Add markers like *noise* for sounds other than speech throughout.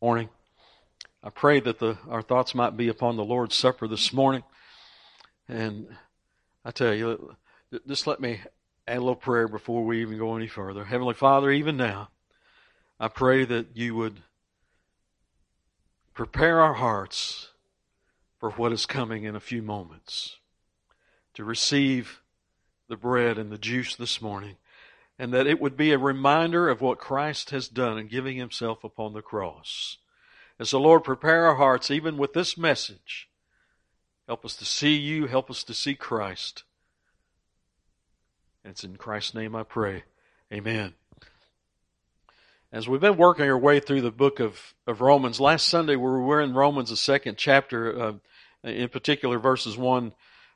morning. I pray that the, our thoughts might be upon the Lord's Supper this morning. And I tell you, just let me add a little prayer before we even go any further. Heavenly Father, even now, I pray that you would prepare our hearts for what is coming in a few moments to receive the bread and the juice this morning and that it would be a reminder of what Christ has done in giving himself upon the cross. As the Lord prepare our hearts, even with this message, help us to see you, help us to see Christ. And it's in Christ's name I pray. Amen. As we've been working our way through the book of, of Romans, last Sunday we were in Romans, the second chapter, uh, in particular verses 1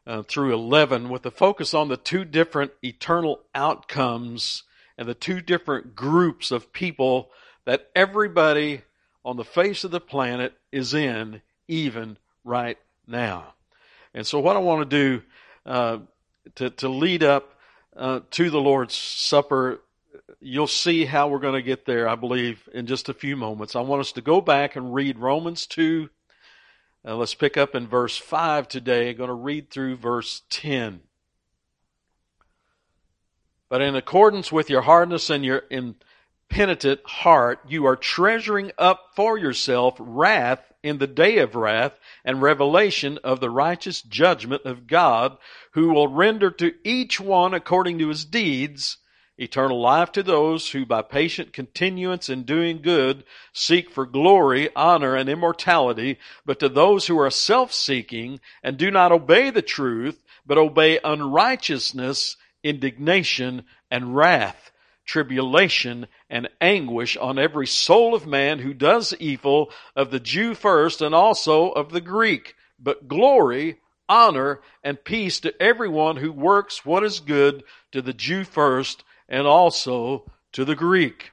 uh, through 11 with a focus on the two different eternal outcomes and the two different groups of people that everybody on the face of the planet is in even right now. And so what I want to do uh, to, to lead up uh, to the Lord's Supper, you'll see how we're going to get there, I believe, in just a few moments. I want us to go back and read Romans 2 uh, let's pick up in verse 5 today. I'm going to read through verse 10. But in accordance with your hardness and your impenitent heart, you are treasuring up for yourself wrath in the day of wrath and revelation of the righteous judgment of God, who will render to each one according to his deeds eternal life to those who by patient continuance in doing good seek for glory, honor, and immortality, but to those who are self-seeking and do not obey the truth, but obey unrighteousness, indignation, and wrath, tribulation, and anguish on every soul of man who does evil, of the Jew first and also of the Greek, but glory, honor, and peace to everyone who works what is good, to the Jew first and also to the Greek.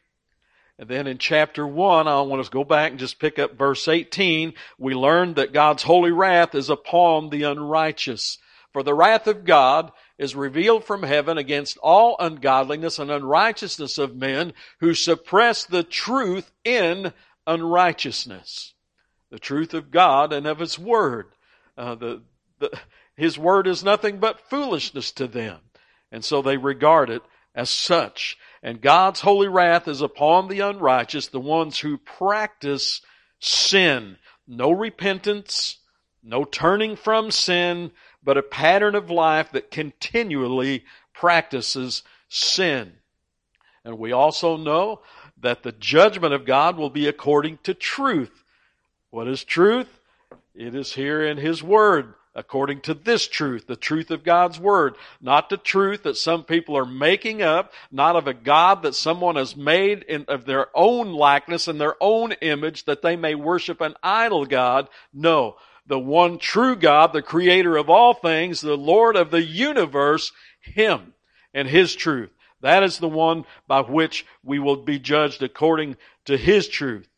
And then in chapter 1, I want us to go back and just pick up verse 18. We learned that God's holy wrath is upon the unrighteous. For the wrath of God is revealed from heaven against all ungodliness and unrighteousness of men who suppress the truth in unrighteousness. The truth of God and of His Word. Uh, the, the, His Word is nothing but foolishness to them. And so they regard it as such. And God's holy wrath is upon the unrighteous, the ones who practice sin. No repentance, no turning from sin, but a pattern of life that continually practices sin. And we also know that the judgment of God will be according to truth. What is truth? It is here in His Word according to this truth, the truth of God's Word, not the truth that some people are making up, not of a God that someone has made in, of their own likeness and their own image that they may worship an idol God. No, the one true God, the creator of all things, the Lord of the universe, Him and His truth. That is the one by which we will be judged according to His truth.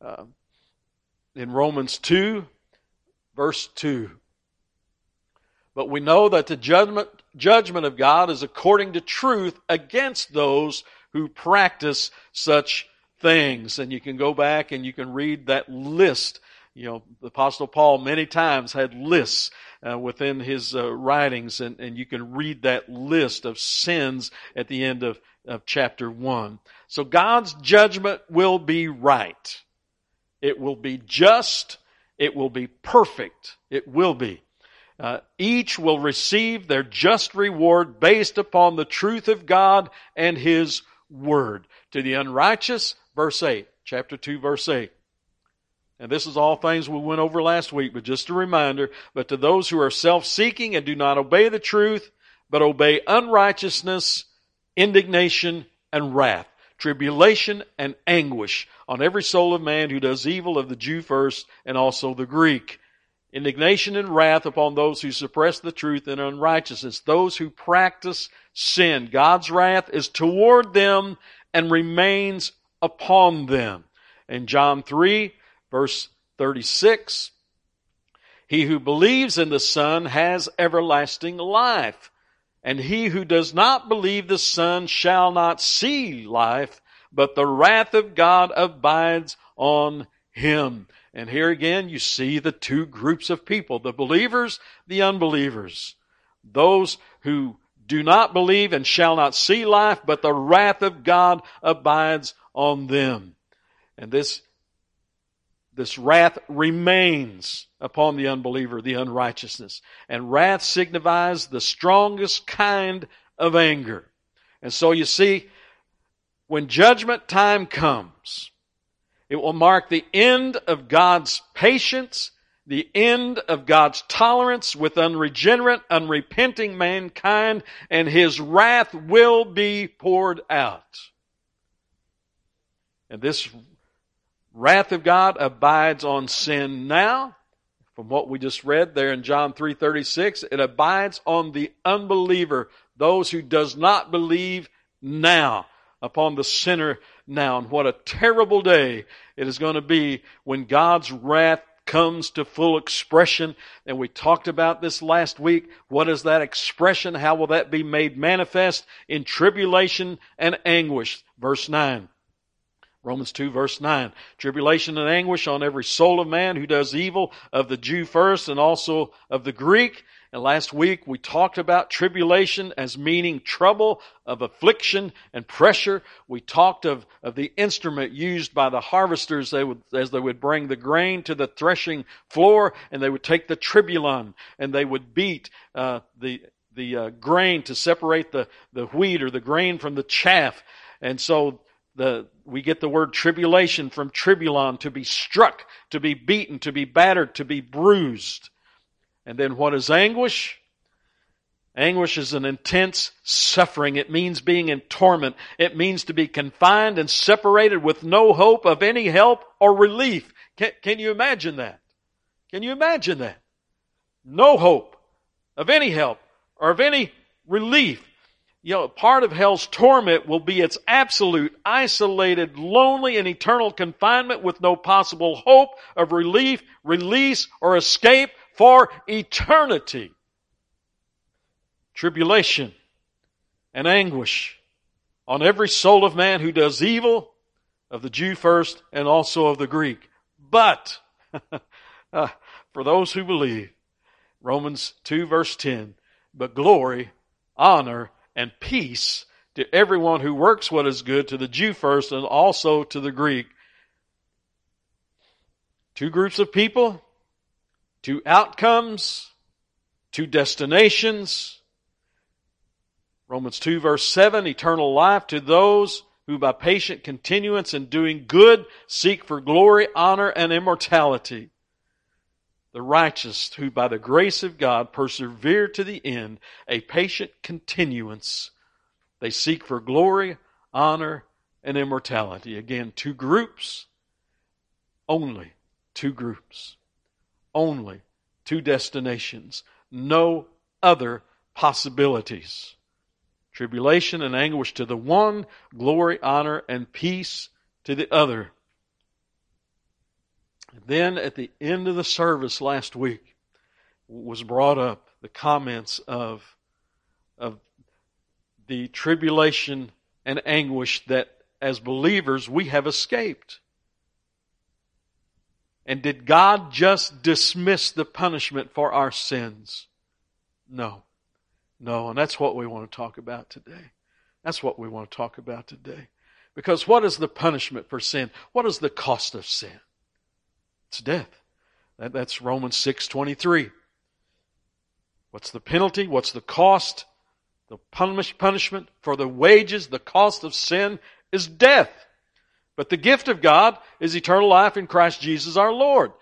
Uh, in Romans 2, verse 2. But we know that the judgment, judgment of God is according to truth against those who practice such things. And you can go back and you can read that list. You know, the Apostle Paul many times had lists uh, within his uh, writings, and, and you can read that list of sins at the end of, of chapter 1. So God's judgment will be right. It will be just it will be perfect. It will be. Uh, each will receive their just reward based upon the truth of God and His Word. To the unrighteous, verse 8, chapter 2, verse 8. And this is all things we went over last week, but just a reminder. But to those who are self-seeking and do not obey the truth, but obey unrighteousness, indignation, and wrath tribulation and anguish on every soul of man who does evil of the Jew first and also the Greek. Indignation and wrath upon those who suppress the truth in unrighteousness, those who practice sin. God's wrath is toward them and remains upon them. In John 3, verse 36, he who believes in the Son has everlasting life. And he who does not believe the Son shall not see life, but the wrath of God abides on him. And here again, you see the two groups of people the believers, the unbelievers. Those who do not believe and shall not see life, but the wrath of God abides on them. And this, this wrath remains upon the unbeliever, the unrighteousness. And wrath signifies the strongest kind of anger. And so you see, when judgment time comes, it will mark the end of God's patience, the end of God's tolerance with unregenerate, unrepenting mankind, and His wrath will be poured out. And this wrath of God abides on sin now. From what we just read there in John 3:36, it abides on the unbeliever, those who does not believe now upon the sinner now. And what a terrible day it is going to be when God's wrath comes to full expression. And we talked about this last week. What is that expression? How will that be made manifest? In tribulation and anguish. Verse 9. Romans 2 verse 9. Tribulation and anguish on every soul of man who does evil, of the Jew first and also of the Greek. And last week we talked about tribulation as meaning trouble of affliction and pressure. We talked of, of the instrument used by the harvesters they would, as they would bring the grain to the threshing floor and they would take the tribulum and they would beat uh, the, the uh, grain to separate the, the wheat or the grain from the chaff. And so the, we get the word tribulation from tribulum, to be struck, to be beaten, to be battered, to be bruised. And then what is anguish? Anguish is an intense suffering. It means being in torment. It means to be confined and separated with no hope of any help or relief. Can, can you imagine that? Can you imagine that? No hope of any help or of any relief. You know, part of hell's torment will be its absolute, isolated, lonely, and eternal confinement with no possible hope of relief, release, or escape for eternity. Tribulation and anguish on every soul of man who does evil, of the Jew first and also of the Greek. But, *laughs* uh, for those who believe, Romans 2 verse 10, but glory, honor, and peace to everyone who works what is good, to the Jew first and also to the Greek. Two groups of people, two outcomes, to destinations. Romans 2 verse 7, eternal life to those who by patient continuance in doing good seek for glory, honor, and immortality. The righteous who by the grace of God persevere to the end, a patient continuance. They seek for glory, honor, and immortality. Again, two groups, only two groups only two destinations, no other possibilities. Tribulation and anguish to the one, glory, honor, and peace to the other. then at the end of the service last week was brought up the comments of, of the tribulation and anguish that as believers we have escaped. And did God just dismiss the punishment for our sins? No. No, and that's what we want to talk about today. That's what we want to talk about today. Because what is the punishment for sin? What is the cost of sin? It's death. That, that's Romans 6:23. What's the penalty? What's the cost? The punish, punishment for the wages, the cost of sin is death. But the gift of God is eternal life in Christ Jesus our Lord.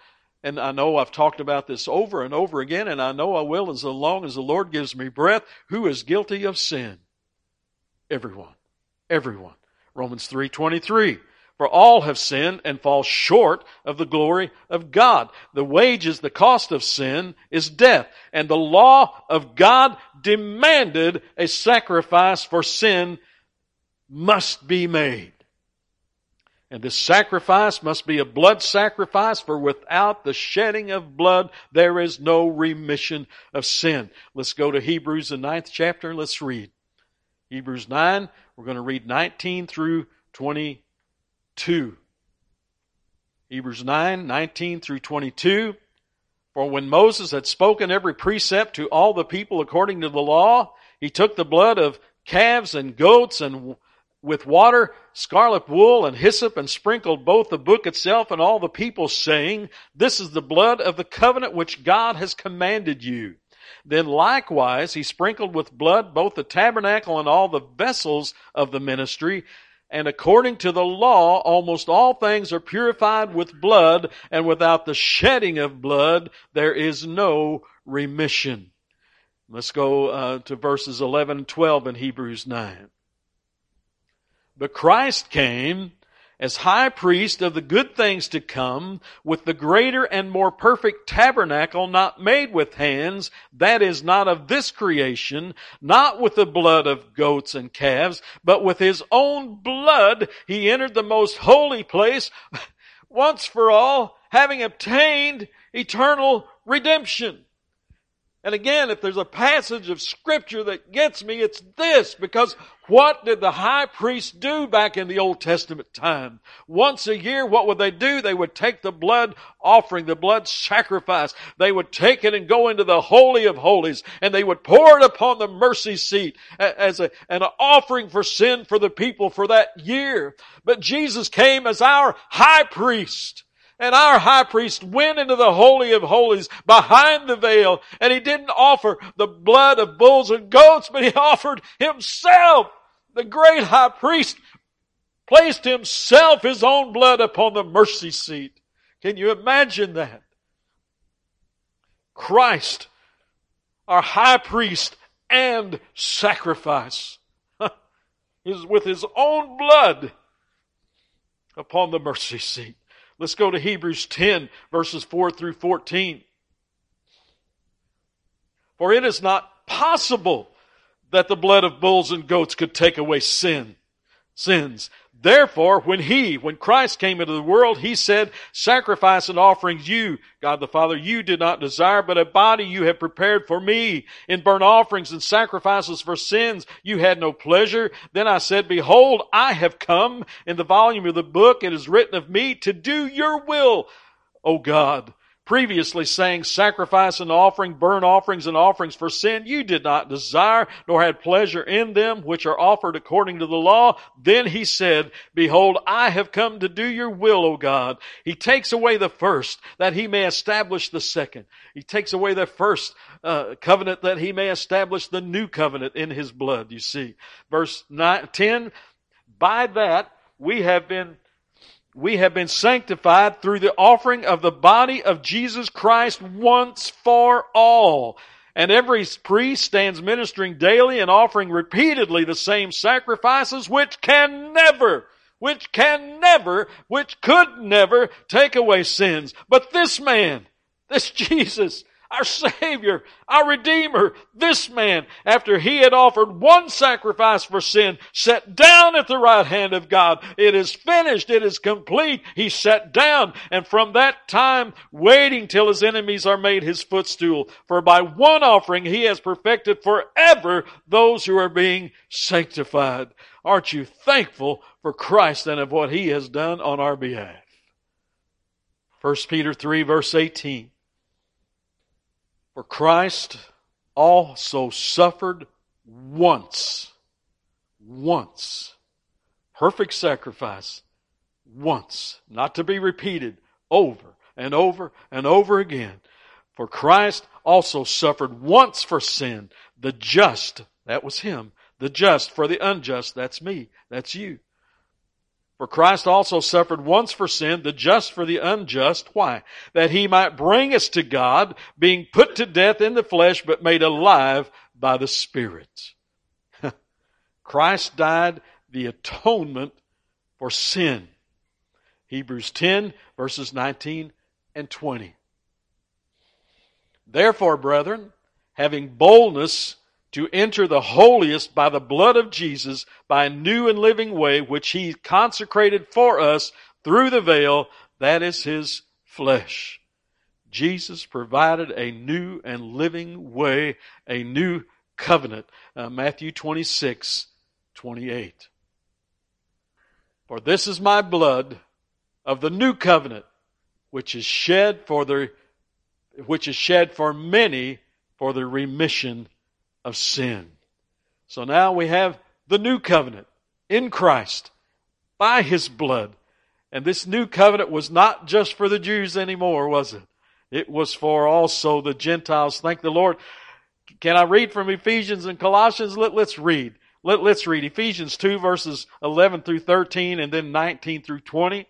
And I know I've talked about this over and over again, and I know I will as long as the Lord gives me breath. Who is guilty of sin? Everyone. Everyone. Romans 3.23. For all have sinned and fall short of the glory of God. The wages, the cost of sin is death. And the law of God demanded a sacrifice for sin must be made. And this sacrifice must be a blood sacrifice, for without the shedding of blood, there is no remission of sin. Let's go to Hebrews, the ninth chapter, and let's read. Hebrews 9, we're going to read 19 through 22. Hebrews 9, 19 through 22. For when Moses had spoken every precept to all the people according to the law, he took the blood of calves and goats and with water, scarlet wool, and hyssop, and sprinkled both the book itself and all the people, saying, This is the blood of the covenant which God has commanded you. Then likewise he sprinkled with blood both the tabernacle and all the vessels of the ministry. And according to the law, almost all things are purified with blood, and without the shedding of blood, there is no remission. Let's go uh, to verses 11 and 12 in Hebrews 9. But Christ came as high priest of the good things to come with the greater and more perfect tabernacle not made with hands, that is not of this creation, not with the blood of goats and calves, but with his own blood he entered the most holy place once for all, having obtained eternal redemption. And again, if there's a passage of scripture that gets me, it's this, because what did the high priest do back in the Old Testament time? Once a year, what would they do? They would take the blood offering, the blood sacrifice. They would take it and go into the Holy of Holies, and they would pour it upon the mercy seat as a, an offering for sin for the people for that year. But Jesus came as our high priest. And our high priest went into the Holy of Holies behind the veil and he didn't offer the blood of bulls and goats, but he *laughs* offered himself. The great high priest placed himself, his own blood upon the mercy seat. Can you imagine that? Christ, our high priest and sacrifice, *laughs* is with his own blood upon the mercy seat. Let's go to Hebrews 10, verses 4 through 14. For it is not possible that the blood of bulls and goats could take away sin, sins. Therefore, when he, when Christ came into the world, he said, sacrifice and offerings you, God the Father, you did not desire, but a body you have prepared for me. In burnt offerings and sacrifices for sins, you had no pleasure. Then I said, behold, I have come. In the volume of the book, it is written of me to do your will, O God previously saying sacrifice and offering, burnt offerings and offerings for sin, you did not desire, nor had pleasure in them, which are offered according to the law. Then he said, Behold, I have come to do your will, O God. He takes away the first, that he may establish the second. He takes away the first uh, covenant, that he may establish the new covenant in his blood, you see. Verse nine, 10, by that we have been we have been sanctified through the offering of the body of Jesus Christ once for all. And every priest stands ministering daily and offering repeatedly the same sacrifices which can never, which can never, which could never take away sins. But this man, this *laughs* Jesus, our Savior, our Redeemer, this man, after he had offered one sacrifice for sin, sat down at the right hand of God. It is finished. It is complete. He sat down and from that time waiting till his enemies are made his footstool. For by one offering he has perfected forever those who are being sanctified. Aren't you thankful for Christ and of what he has done on our behalf? 1 Peter 3 verse 18. For Christ also suffered once, once, perfect sacrifice, once, not to be repeated over and over and over again. For Christ also suffered once for sin, the just, that was him, the just for the unjust, that's me, that's you. For Christ also suffered once for sin, the just for the unjust. Why? That he might bring us to God, being put to death in the flesh, but made alive by the Spirit. *laughs* Christ died the atonement for sin. Hebrews 10 verses 19 and 20. Therefore, brethren, having boldness to enter the holiest by the blood of Jesus, by a new and living way, which he consecrated for us through the veil, that is his flesh. Jesus provided a new and living way, a new covenant. Uh, Matthew 26, 28. For this is my blood of the new covenant, which is shed for the, which is shed for many for the remission of sin. So now we have the new covenant in Christ by his blood. And this new covenant was not just for the Jews anymore, was it? It was for also the Gentiles. Thank the Lord. Can I read from Ephesians and Colossians? Let, us read. Let, let's read Ephesians 2 verses 11 through 13 and then 19 through 20.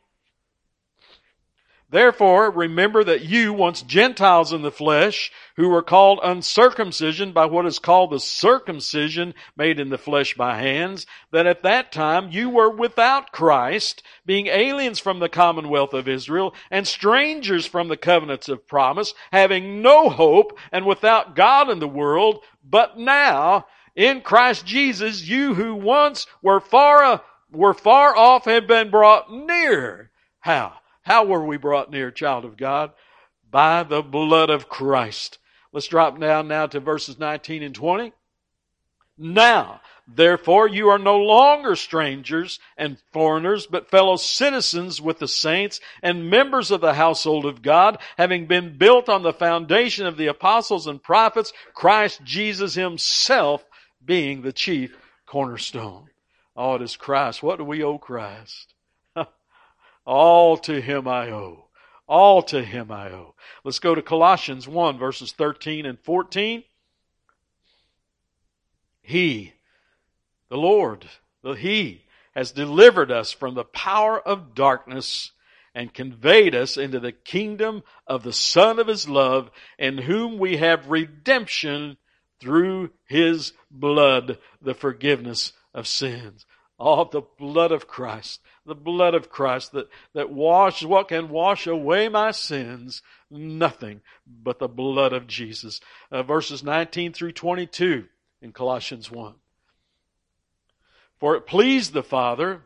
Therefore, remember that you, once Gentiles in the flesh, who were called uncircumcision by what is called the circumcision made in the flesh by hands, that at that time you were without Christ, being aliens from the commonwealth of Israel, and strangers from the covenants of promise, having no hope, and without God in the world, but now, in Christ Jesus, you who once were far, were far off have been brought near. How? How were we brought near, child of God? By the blood of Christ. Let's drop down now to verses 19 and 20. Now, therefore, you are no longer strangers and foreigners, but fellow citizens with the saints and members of the household of God, having been built on the foundation of the apostles and prophets, Christ Jesus himself being the chief cornerstone. Oh, it is Christ. What do we owe Christ? All to him I owe. All to him I owe. Let's go to Colossians 1 verses 13 and 14. He, the Lord, the He, has delivered us from the power of darkness and conveyed us into the kingdom of the Son of His love, in whom we have redemption through His blood, the forgiveness of sins. All the blood of Christ the blood of Christ that, that washes, what can wash away my sins? Nothing but the blood of Jesus. Uh, verses 19 through 22 in Colossians 1. For it pleased the Father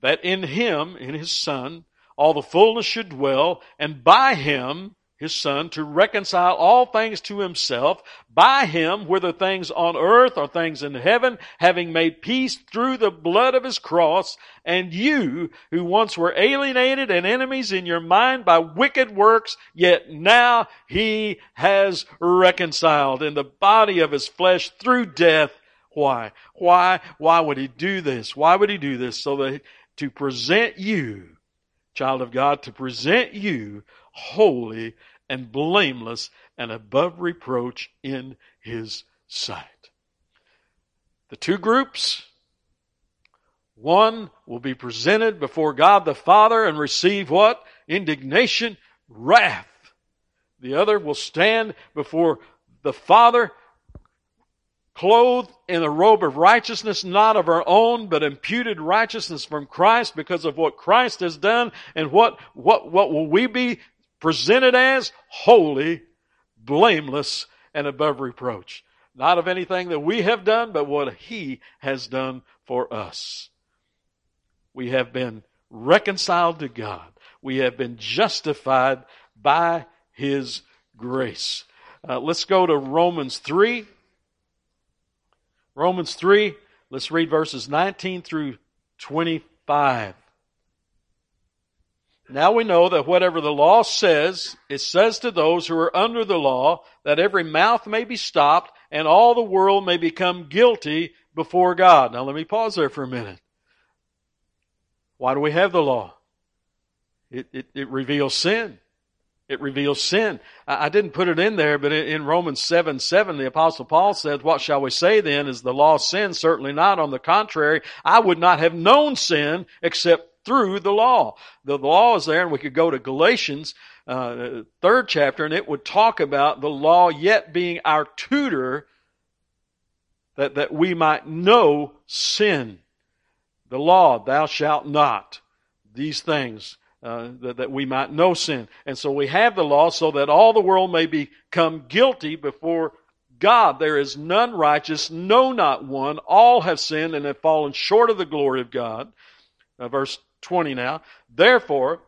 that in Him, in His Son, all the fullness should dwell, and by Him, his son, to reconcile all things to himself, by him, whether things on earth or things in heaven, having made peace through the blood of his cross, and you, who once were alienated and enemies in your mind by wicked works, yet now he has reconciled in the body of his flesh through death. Why? Why? Why would he do this? Why would he do this? So that to present you, child of God, to present you holy and blameless and above reproach in his sight. The two groups, one will be presented before God the Father and receive what? Indignation, wrath. The other will stand before the Father clothed in a robe of righteousness, not of our own, but imputed righteousness from Christ because of what Christ has done. And what, what, what will we be presented as holy, blameless, and above reproach. Not of anything that we have done, but what He has done for us. We have been reconciled to God. We have been justified by His grace. Uh, let's go to Romans 3. Romans 3, let's read verses 19 through 25. Now we know that whatever the law says, it says to those who are under the law that every mouth may be stopped and all the world may become guilty before God. Now let me pause there for a minute. Why do we have the law? It, it, it reveals sin. It reveals sin. I, I didn't put it in there, but in, in Romans 7, 7, the apostle Paul says, what shall we say then? Is the law sin? Certainly not. On the contrary, I would not have known sin except through the law. The law is there, and we could go to Galatians, uh, third chapter, and it would talk about the law yet being our tutor that, that we might know sin. The law, thou shalt not. These things, uh, that, that we might know sin. And so we have the law so that all the world may become guilty before God. There is none righteous, no, not one. All have sinned and have fallen short of the glory of God. Uh, verse 20 now. Therefore,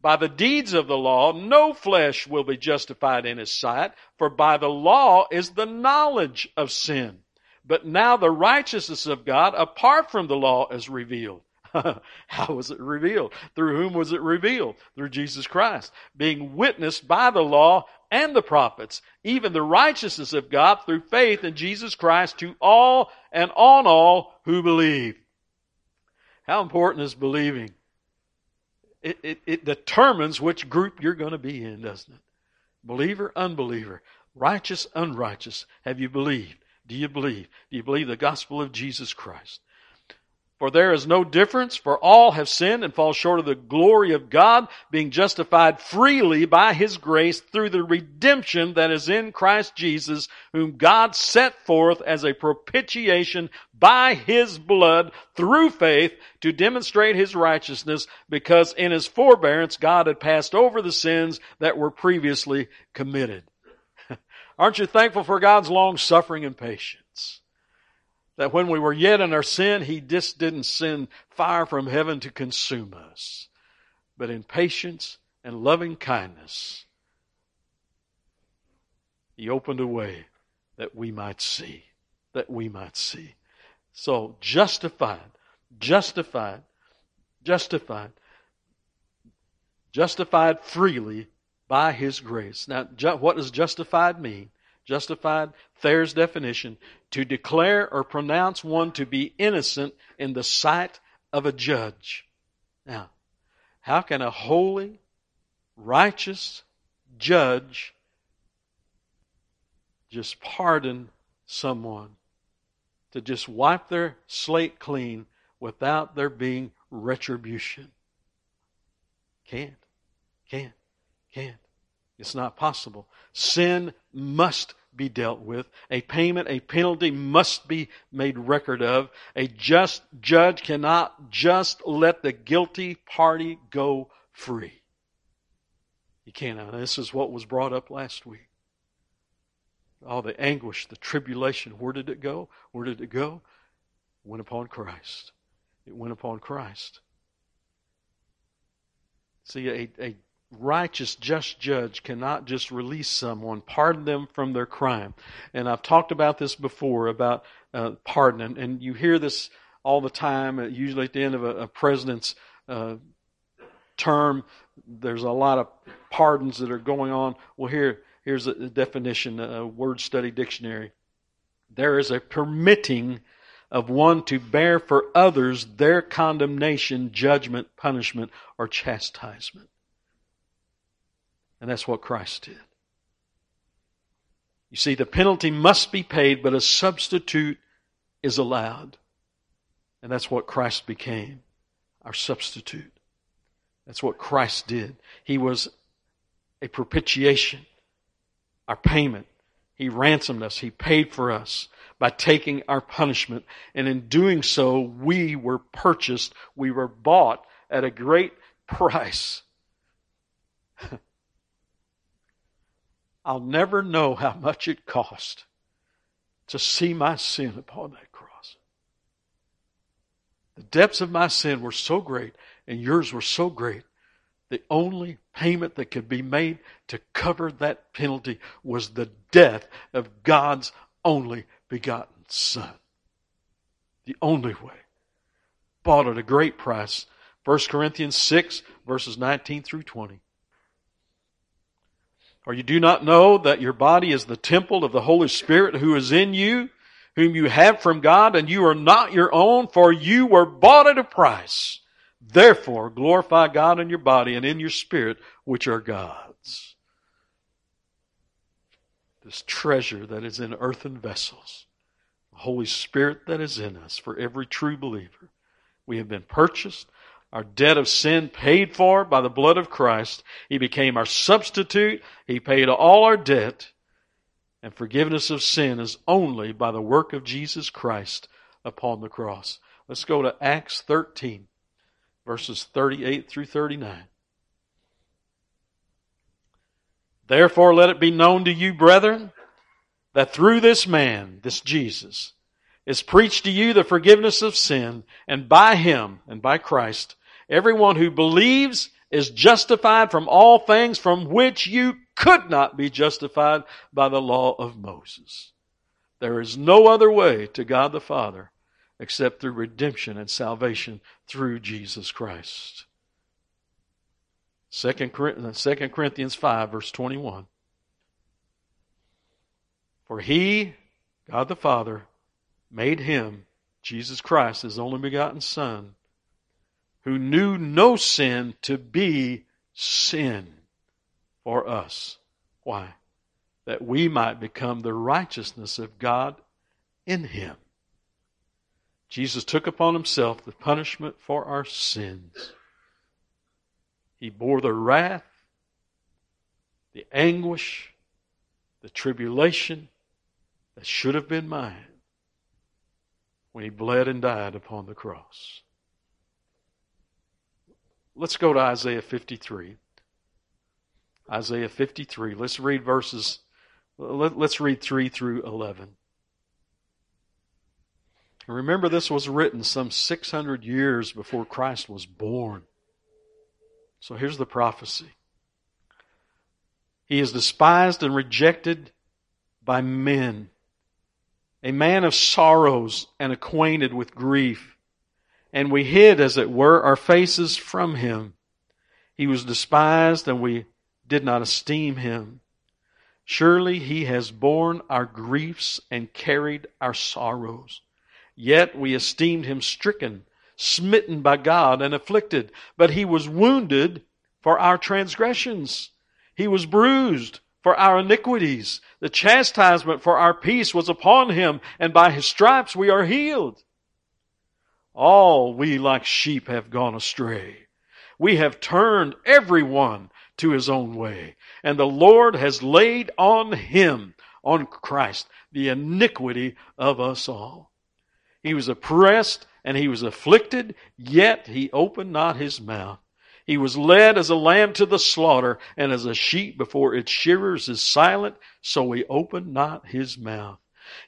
by the deeds of the law, no flesh will be justified in his sight, for by the law is the knowledge of sin. But now the righteousness of God apart from the law is revealed. *laughs* How was it revealed? Through whom was it revealed? Through Jesus Christ. Being witnessed by the law and the prophets, even the righteousness of God through faith in Jesus Christ to all and on all who believe. How important is believing? It, it, it determines which group you're going to be in, doesn't it? Believer, unbeliever, righteous, unrighteous. Have you believed? Do you believe? Do you believe the gospel of Jesus Christ? For there is no difference, for all have sinned and fall short of the glory of God, being justified freely by His grace through the redemption that is in Christ Jesus, whom God set forth as a propitiation by His blood through faith to demonstrate His righteousness, because in His forbearance God had passed over the sins that were previously committed. *laughs* Aren't you thankful for God's long suffering and patience? That when we were yet in our sin, He just didn't send fire from heaven to consume us. But in patience and loving kindness, He opened a way that we might see, that we might see. So justified, justified, justified, justified freely by His grace. Now, what does justified mean? Justified, Thayer's definition, to declare or pronounce one to be innocent in the sight of a judge. Now, how can a holy, righteous judge just pardon someone to just wipe their slate clean without there being retribution? Can't. Can't. Can't. It's not possible. Sin must be dealt with. A payment, a penalty must be made record of. A just judge cannot just let the guilty party go free. You can't. This is what was brought up last week. All the anguish, the tribulation, where did it go? Where did it go? It went upon Christ. It went upon Christ. See, a, a righteous, just judge cannot just release someone, pardon them from their crime. And I've talked about this before about uh, pardon, and, and, you hear this all the time, uh, usually at the end of a, a president's uh, term. There's a lot of pardons that are going on. Well, here, here's a definition, a word study dictionary. There is a permitting of one to bear for others their condemnation, judgment, punishment, or chastisement. And that's what Christ did. You see, the penalty must be paid, but a substitute is allowed. And that's what Christ became our substitute. That's what Christ did. He was a propitiation, our payment. He ransomed us, He paid for us by taking our punishment. And in doing so, we were purchased, we were bought at a great *laughs* price. I'll never know how much it cost to see my sin upon that cross. The depths of my sin were so great, and yours were so great. The only payment that could be made to cover that penalty was the death of God's only begotten Son. The only way. Bought at a great price. 1 Corinthians 6, verses 19 through 20. Or you do not know that your body is the temple of the Holy Spirit who is in you, whom you have from God, and you are not your own, for you were bought at a price. Therefore, glorify God in your body and in your spirit, which are God's. This treasure that is in earthen vessels, the Holy Spirit that is in us for every true believer. We have been purchased our debt of sin paid for by the blood of Christ. He became our substitute. He paid all our debt. And forgiveness of sin is only by the work of Jesus Christ upon the cross. Let's go to Acts 13, verses 38 through 39. Therefore, let it be known to you, brethren, that through this man, this Jesus, is preached to you the forgiveness of sin, and by him, and by Christ, Everyone who believes is justified from all things from which you could not be justified by the law of Moses. There is no other way to God the Father except through redemption and salvation through Jesus Christ. 2 uh, Corinthians 5, verse 21. For he, God the Father, made him, Jesus Christ, his only begotten Son, who knew no sin to be sin for us. Why? That we might become the righteousness of God in him. Jesus took upon himself the punishment for our sins. He bore the wrath, the anguish, the tribulation that should have been mine when he bled and died upon the cross. Let's go to Isaiah 53. Isaiah 53. Let's read verses, let, us read 3 through 11. Remember, this was written some 600 years before Christ was born. So here's the prophecy He is despised and rejected by men, a man of sorrows and acquainted with grief. And we hid, as it were, our faces from him. He was despised, and we did not esteem him. Surely he has borne our griefs and carried our sorrows. Yet we esteemed him stricken, smitten by God, and afflicted. But he was wounded for our transgressions. He was bruised for our iniquities. The chastisement for our peace was upon him, and by his stripes we are healed. All we like sheep have gone astray. We have turned every one to his own way. And the Lord has laid on him, on Christ, the iniquity of us all. He was oppressed and he was afflicted, yet he opened not his mouth. He was led as a lamb to the slaughter, and as a sheep before its shearers is silent, so he opened not his mouth.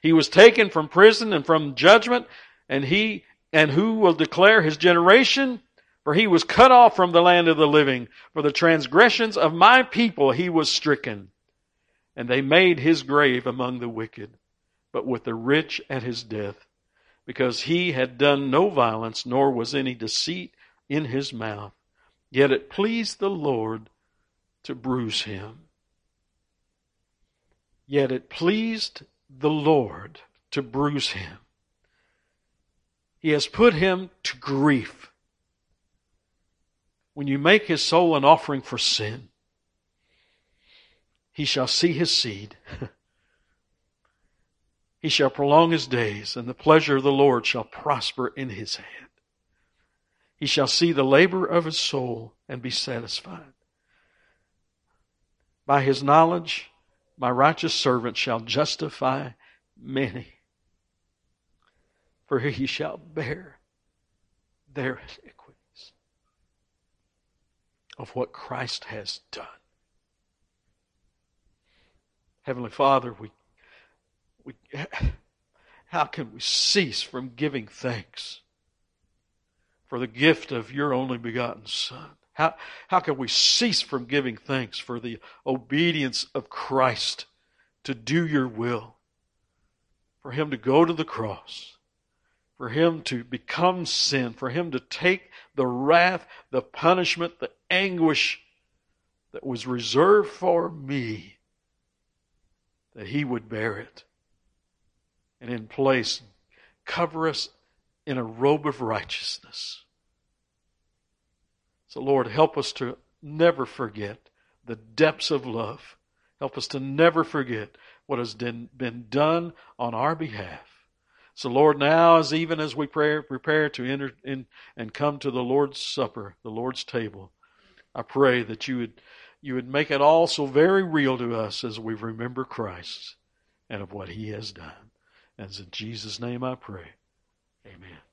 He was taken from prison and from judgment, and he, and who will declare his generation? For he was cut off from the land of the living. For the transgressions of my people he was stricken. And they made his grave among the wicked, but with the rich at his death because he had done no violence, nor was any deceit in his mouth. Yet it pleased the Lord to bruise him. Yet it pleased the Lord to bruise him. He has put him to grief. When you make his soul an offering for sin, he shall see his seed. *laughs* He shall prolong his days, and the pleasure of the Lord shall prosper in his hand. He shall see the labor of his soul and be satisfied. By his knowledge, my righteous servant shall justify many, for he shall bear their iniquities of what Christ has done. Heavenly Father, we we, how can we cease from giving thanks for the gift of your only begotten Son? How, how can we cease from giving thanks for the obedience of Christ to do your will? For Him to go to the cross, for Him to become sin, for Him to take the wrath, the punishment, the anguish that was reserved for me, that He would bear it and in place cover us in a robe of righteousness. So, Lord, help us to never forget the depths of love. Help us to never forget what has been, done on our behalf. So, Lord, now as even as we pray, prepare to enter in and come to the Lord's Supper, the Lord's table, I pray that you would you would make it all so very real to us as we remember Christ and of what He has done. And in Jesus' name I pray. Amen.